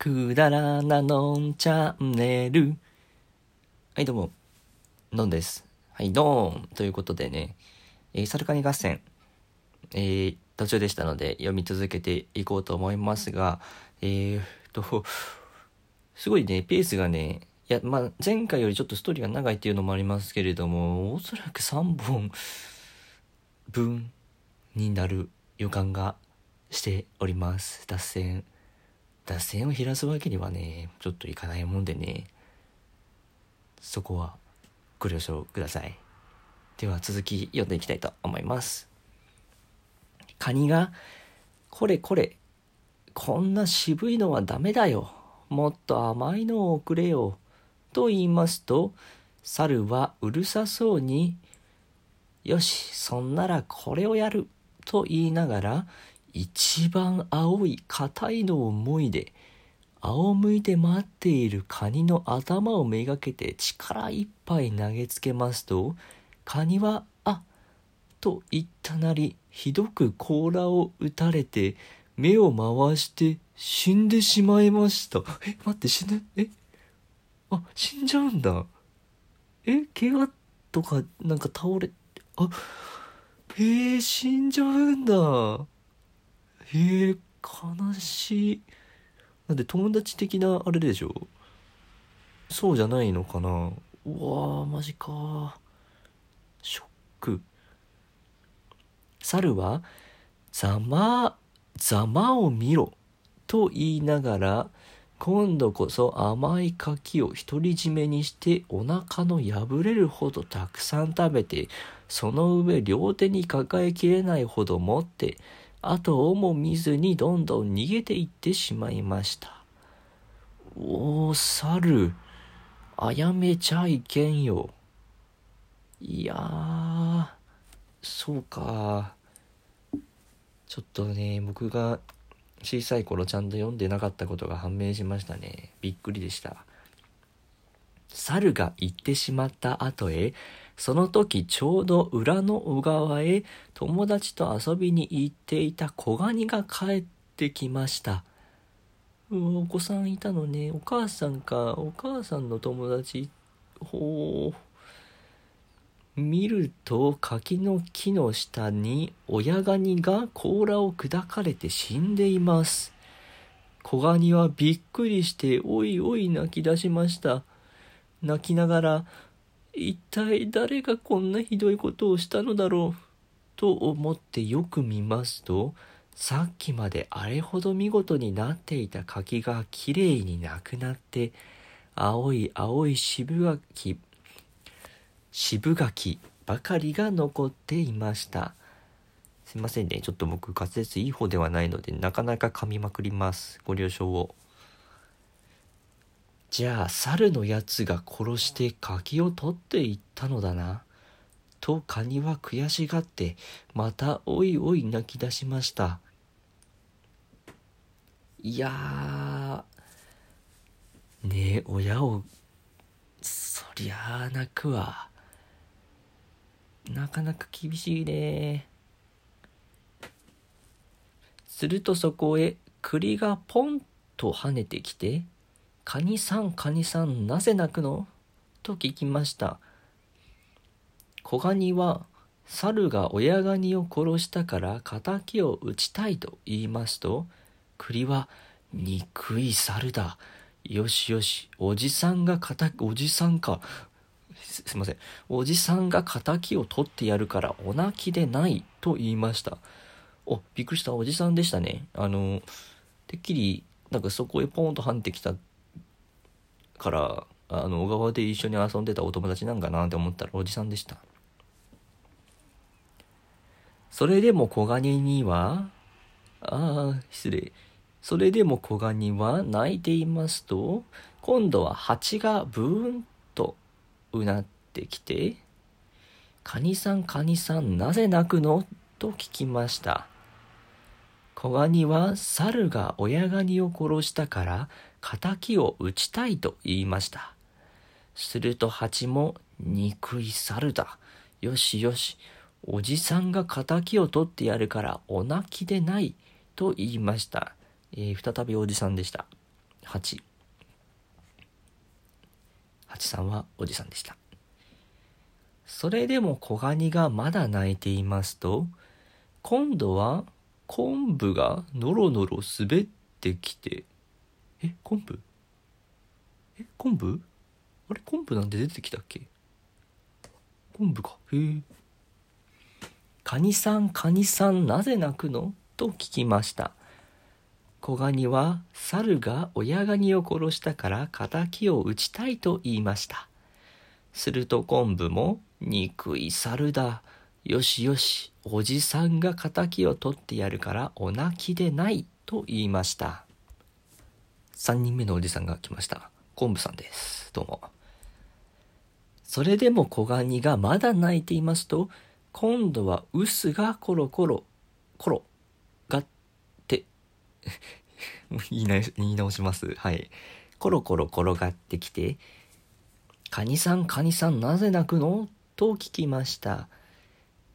くだらなのんチャンネル。はい、どうも、のんです。はい、どーん。ということでね、えー、サルカニ合戦、えー、途中でしたので読み続けていこうと思いますが、えー、と、すごいね、ペースがね、いや、まあ、前回よりちょっとストーリーが長いっていうのもありますけれども、おそらく3本分になる予感がしております。脱線。脱線を減らすわけにはねちょっといかないもんでねそこはご了承ください。では続き読んでいきたいと思います。カニが「これこれこんな渋いのはダメだよ。もっと甘いのをくれよ」と言いますと猿はうるさそうに「よしそんならこれをやる」と言いながら一番青い硬いのをもいで仰向いて待っているカニの頭をめがけて力いっぱい投げつけますとカニは「あっ」と言ったなりひどく甲羅を打たれて目を回して死んでしまいました。え待って死ぬ？え？あ死んじゃうんだ。え怪我とかなんか倒れあえー、死んじゃうんだ。へえ悲しい。なんで友達的なあれでしょ？そうじゃないのかな？うわーマジか。ショック。猿は「ざまざまを見ろ」と言いながら今度こそ甘い柿を独り占めにしてお腹の破れるほどたくさん食べてその上両手に抱えきれないほど持って後をも見ずにどんどん逃げていってしまいました。おお、猿、あやめちゃいけんよ。いやー、そうか。ちょっとね、僕が小さい頃ちゃんと読んでなかったことが判明しましたね。びっくりでした。猿が行ってしまった後へ、その時ちょうど裏の小川へ友達と遊びに行っていた小ガニが帰ってきました。お子さんいたのね。お母さんか。お母さんの友達。ほう。見ると柿の木の下に親ガニが甲羅を砕かれて死んでいます。小ガニはびっくりしておいおい泣き出しました。泣きながら一体誰がこんなひどいことをしたのだろう？と思ってよく見ますとさっきまであれほど見事になっていた柿がきれいになくなって青い青い渋柿渋柿ばかりが残っていました。すいませんね。ちょっと僕滑舌いい方ではないのでなかなか噛みまくります。ご了承を。じゃあ猿のやつが殺して柿を取っていったのだな。とカニは悔しがってまたおいおい泣き出しました。いやー、ねえ親を、そりゃあ泣くわ。なかなか厳しいね。するとそこへ栗がポンと跳ねてきて、カニさん、カニさん、なぜ泣くの？と聞きました。小ガニは、猿が親ガニを殺したから仇を討ちたいと言いますと、栗は、憎い猿だ。よしよし、おじさんが仇、おじさんか。すすいません。おじさんが仇を取ってやるからお泣きでないと言いました。お、びっくりした。おじさんでしたね。あの、てっきり、なんかそこへポンと跳ねてきたからあの小川で一緒に遊んでたお友達なんかなって思ったらおじさんでした。それでも小ガニにはああ失礼。それでも小ガニは泣いていますと今度は蜂がブーンとうなってきて「カニさんカニさんなぜ泣くの?」と聞きました。小ガニは猿が親ガニを殺したから仇を討ちたいと言いました。すると蜂も、憎い猿だ。よしよし、おじさんが仇を取ってやるからお泣きでない。と言いました。えー、再びおじさんでした。8。8さんはおじさんでした。それでも子ガニがまだ泣いていますと、今度は昆布がノロノロ滑ってきて、え、昆布？え、昆布？あれ昆布なんて出てきたっけ？昆布か。へえ。カニさん、カニさん、なぜ泣くの？と聞きました。子ガニは猿が親ガニを殺したから仇を討ちたいと言いました。すると昆布も憎い猿だ。よしよし、おじさんが仇を取ってやるからお泣きでないと言いました。3人目のおじさんが来ました。昆布さんです。どうも。それでも小ガニがまだ泣いていますと、今度は臼がコロコロ、コロ、がって、言いな言い直します。はい。コロコロ転がってきて、カニさん、カニさん、なぜ泣くの？と聞きました。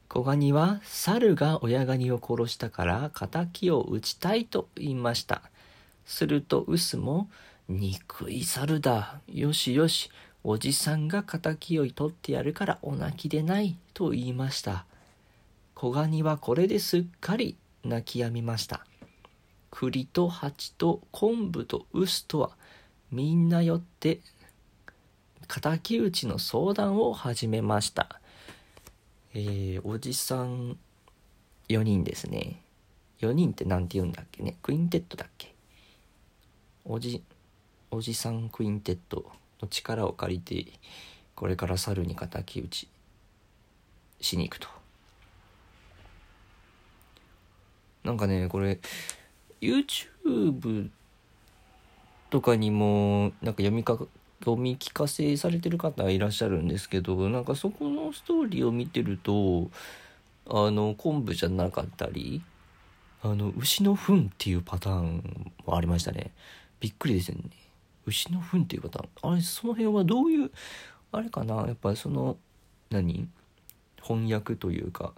子ガニは猿が親ガニを殺したから仇を討ちたいと言いました。すると臼も、憎い猿だ。よしよし。おじさんが仇を取ってやるからお泣きでないと言いました。小ガニはこれですっかり泣き止みました。栗と蜂と昆布と臼とはみんなよって敵討ちの相談を始めました。えー、おじさん4人ですね。4人って何て言うんだっけね。クインテットだっけおじ、おじさんクインテットの力を借りてこれから猿に敵討ちしに行くと。なんかねこれ YouTube とかにもなんか読みか読み聞かせされてる方いらっしゃるんですけどなんかそこのストーリーを見てるとあの昆布じゃなかったりあの牛の糞っていうパターンもありましたねびっくりですよね。牛の糞っていうパターン。あれその辺はどういうあれかな？やっぱりその何？翻訳というか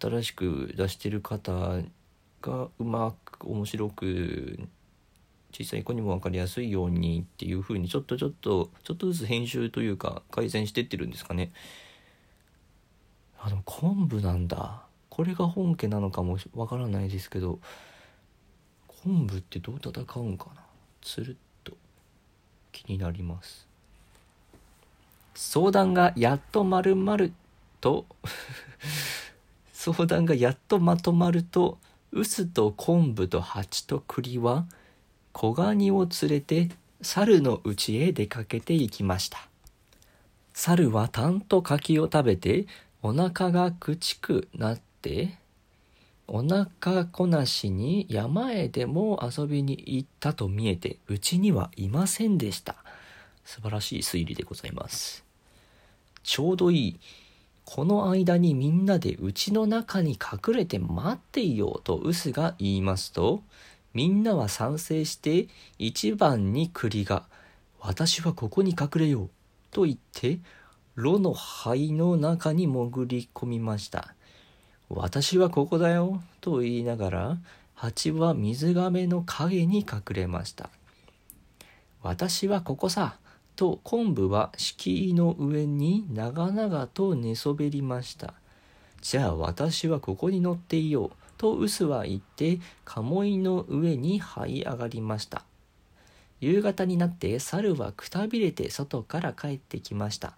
新しく出してる方がうまく面白く小さい子にも分かりやすいようにっていう風にちょっとちょっとちょっとずつ編集というか改善してってるんですかね。あでも昆布なんだ。これが本家なのかもわからないですけど。昆布ってどう戦うんかな？つるっと気になります相談がやっとまるまると 相談がやっとまとまると臼と昆布と蜂と栗は小ガニを連れて猿の家へ出かけて行きました。猿はたんと柿を食べてお腹がくちくなってお腹こなしに山へでも遊びに行ったと見えてうちにはいませんでした。素晴らしい推理でございます。ちょうどいい。この間にみんなでうちの中に隠れて待っていようとウスが言いますと、みんなは賛成して一番に栗が「私はここに隠れよう」と言って炉の灰の中に潜り込みました「私はここだよ」と言いながら蜂は水亀の影に隠れました「私はここさ」と昆布は敷居の上に長々と寝そべりました「じゃあ私はここに乗っていよう」と臼は言って鴨居の上に這い上がりました。夕方になって猿はくたびれて外から帰ってきました。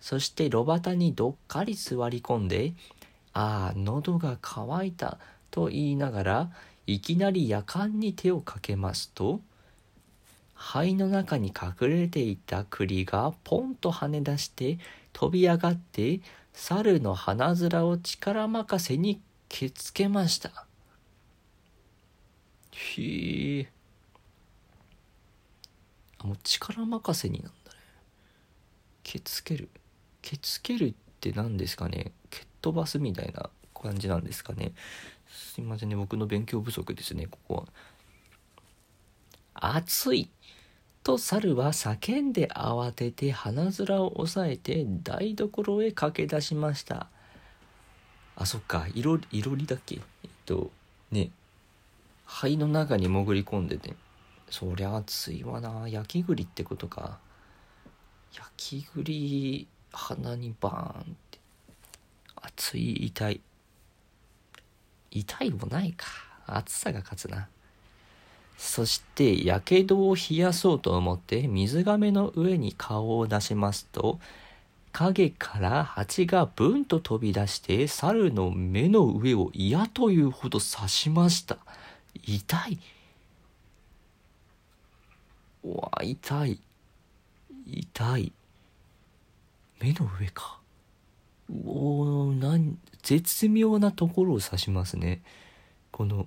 そして炉端にどっかり座り込んで「ああ喉が渇いた」と言いながらいきなりやかんに手をかけますと灰の中に隠れていた栗がポンと跳ね出して飛び上がって猿の鼻面を力任せにけつけました。へえあもう力任せになんだね。けつける。けつけるって何ですかね。飛ばすみたいな感じなんですかね。すいませんね。僕の勉強不足ですねここは。暑いと猿は叫んで慌てて鼻面を押さえて台所へ駆け出しました。あそっか。いろいろりだっけ？えっとね。肺の中に潜り込んでて。そりゃ熱いわな。焼き栗ってことか。焼き栗鼻にバーンって熱い痛い。痛いもないか。暑さが勝つな。そしてやけどを冷やそうと思って水がめの上に顔を出しますと影から蜂がブンと飛び出して猿の目の上を嫌というほど刺しました。痛い。うわ痛い。痛い。目の上か。おおなん絶妙なところを指しますね。この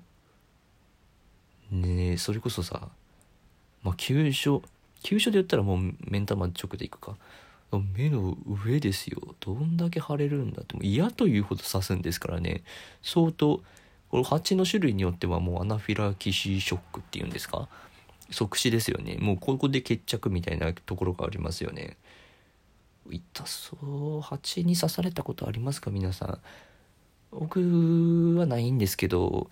ねえそれこそさまあ急所急所で言ったらもう目ん玉直でいくか。目の上ですよ。どんだけ腫れるんだって。も嫌というほど刺すんですからね。相当この蜂の種類によってはもうアナフィラキシーショックっていうんですか。即死ですよね。もうここで決着みたいなところがありますよね。痛そう。蜂に刺されたことありますか？皆さん。僕はないんですけど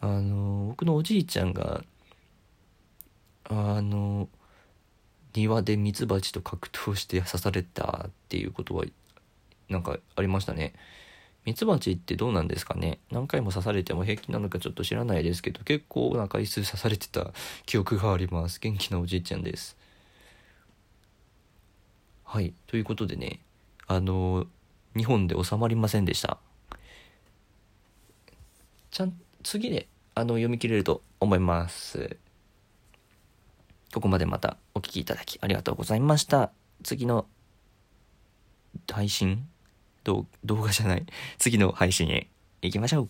あの僕のおじいちゃんがあの庭でミツバチと格闘して刺されたっていうことはなんかありましたね。ミツバチってどうなんですかね？何回も刺されても平気なのかちょっと知らないですけど結構な回数刺されてた記憶があります。元気なおじいちゃんです。はい。ということでねあの日本で収まりませんでした。ちゃん次であの読み切れると思います。ここまでまたお聴きいただきありがとうございました。次の配信？動画じゃない。次の配信へ行きましょう。